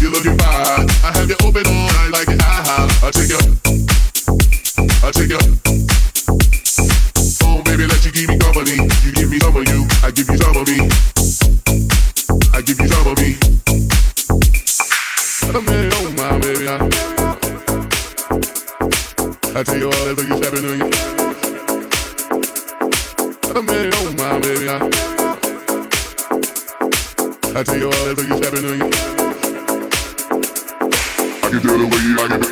You love looking fine. I have you open all night like an eye. I take you. I take you. Oh, baby, let you keep me company. You give me some of you. I give you some of me. I give you some of me. I'm married, oh my baby. I, oh, I tell you all the that look is happening. I'm married, oh my baby. I, I tell you all the things that look is happening. money.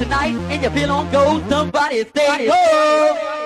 Tonight and you feel on gold, somebody's saying, oh!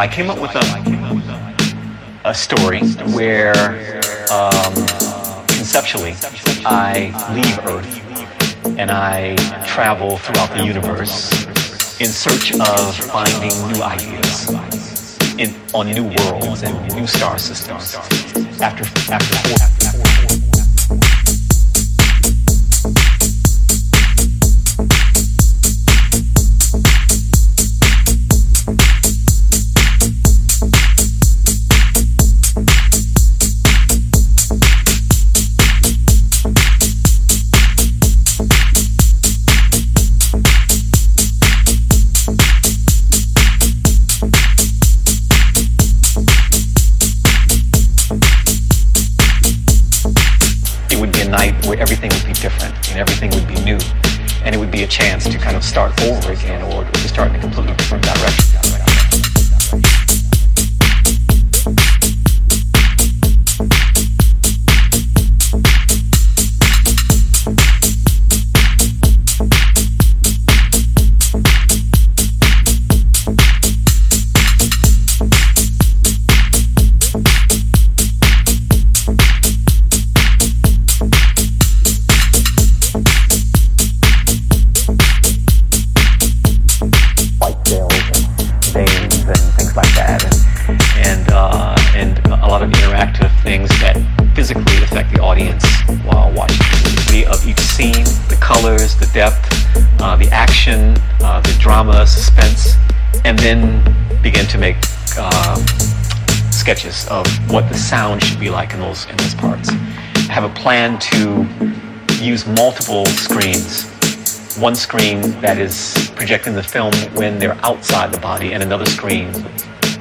I came up with a, a story where um, conceptually I leave Earth and I travel throughout the universe in search of finding new ideas in, on new worlds and new star systems. After, after four, start over again or to start in a completely different direction. Of what the sound should be like in those in those parts. Have a plan to use multiple screens. One screen that is projecting the film when they're outside the body, and another screen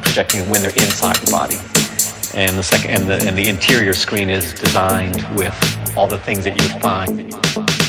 projecting when they're inside the body. And the second and the and the interior screen is designed with all the things that you find.